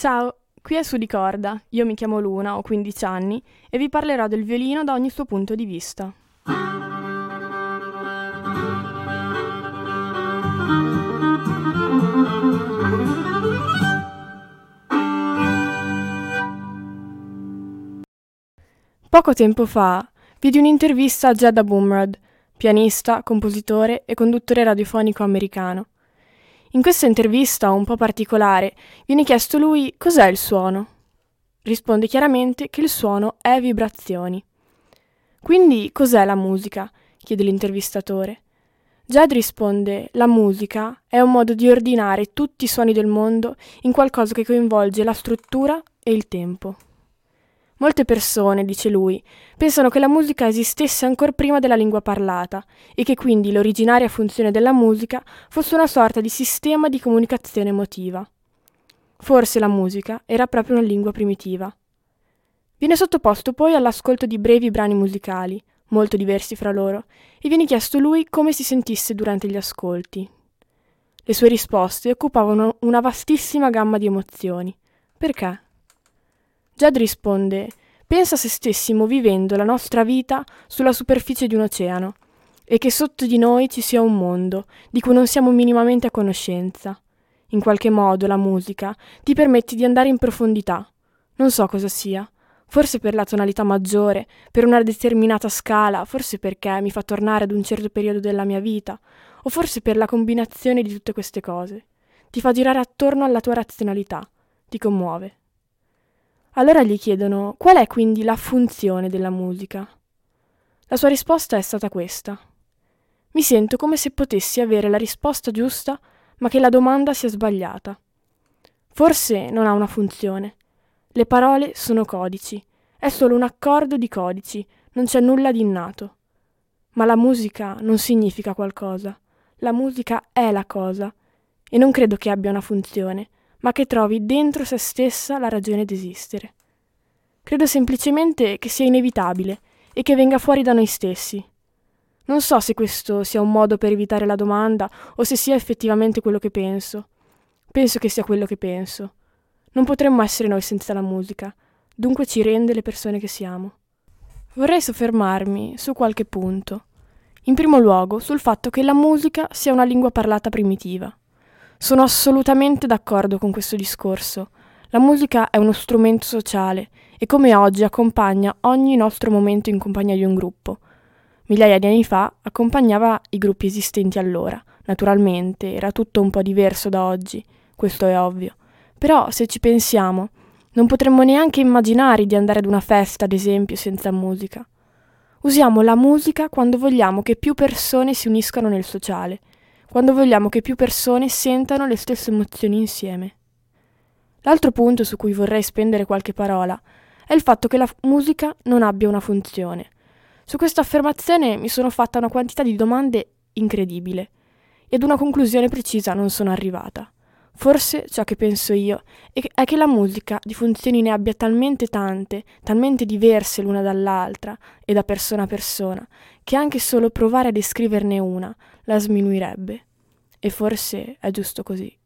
Ciao, qui è Su di Corda. Io mi chiamo Luna, ho 15 anni e vi parlerò del violino da ogni suo punto di vista. Poco tempo fa vidi un'intervista a Jed Abumrad, pianista, compositore e conduttore radiofonico americano. In questa intervista, un po' particolare, viene chiesto lui cos'è il suono. Risponde chiaramente che il suono è vibrazioni. Quindi cos'è la musica? chiede l'intervistatore. Jed risponde la musica è un modo di ordinare tutti i suoni del mondo in qualcosa che coinvolge la struttura e il tempo. Molte persone, dice lui, pensano che la musica esistesse ancora prima della lingua parlata e che quindi l'originaria funzione della musica fosse una sorta di sistema di comunicazione emotiva. Forse la musica era proprio una lingua primitiva. Viene sottoposto poi all'ascolto di brevi brani musicali, molto diversi fra loro, e viene chiesto lui come si sentisse durante gli ascolti. Le sue risposte occupavano una vastissima gamma di emozioni. Perché? Jed risponde: Pensa se stessimo vivendo la nostra vita sulla superficie di un oceano e che sotto di noi ci sia un mondo di cui non siamo minimamente a conoscenza. In qualche modo la musica ti permette di andare in profondità. Non so cosa sia. Forse per la tonalità maggiore, per una determinata scala, forse perché mi fa tornare ad un certo periodo della mia vita, o forse per la combinazione di tutte queste cose. Ti fa girare attorno alla tua razionalità, ti commuove. Allora gli chiedono qual è quindi la funzione della musica. La sua risposta è stata questa. Mi sento come se potessi avere la risposta giusta, ma che la domanda sia sbagliata. Forse non ha una funzione. Le parole sono codici, è solo un accordo di codici, non c'è nulla di innato. Ma la musica non significa qualcosa. La musica è la cosa, e non credo che abbia una funzione ma che trovi dentro se stessa la ragione d'esistere. Credo semplicemente che sia inevitabile e che venga fuori da noi stessi. Non so se questo sia un modo per evitare la domanda o se sia effettivamente quello che penso. Penso che sia quello che penso. Non potremmo essere noi senza la musica, dunque ci rende le persone che siamo. Vorrei soffermarmi su qualche punto. In primo luogo sul fatto che la musica sia una lingua parlata primitiva. Sono assolutamente d'accordo con questo discorso. La musica è uno strumento sociale e come oggi accompagna ogni nostro momento in compagnia di un gruppo. Migliaia di anni fa accompagnava i gruppi esistenti allora. Naturalmente era tutto un po' diverso da oggi, questo è ovvio. Però se ci pensiamo, non potremmo neanche immaginare di andare ad una festa, ad esempio, senza musica. Usiamo la musica quando vogliamo che più persone si uniscano nel sociale quando vogliamo che più persone sentano le stesse emozioni insieme. L'altro punto su cui vorrei spendere qualche parola è il fatto che la musica non abbia una funzione. Su questa affermazione mi sono fatta una quantità di domande incredibile e ad una conclusione precisa non sono arrivata. Forse ciò che penso io è che la musica di funzioni ne abbia talmente tante, talmente diverse l'una dall'altra e da persona a persona, che anche solo provare a descriverne una la sminuirebbe. E forse è giusto così.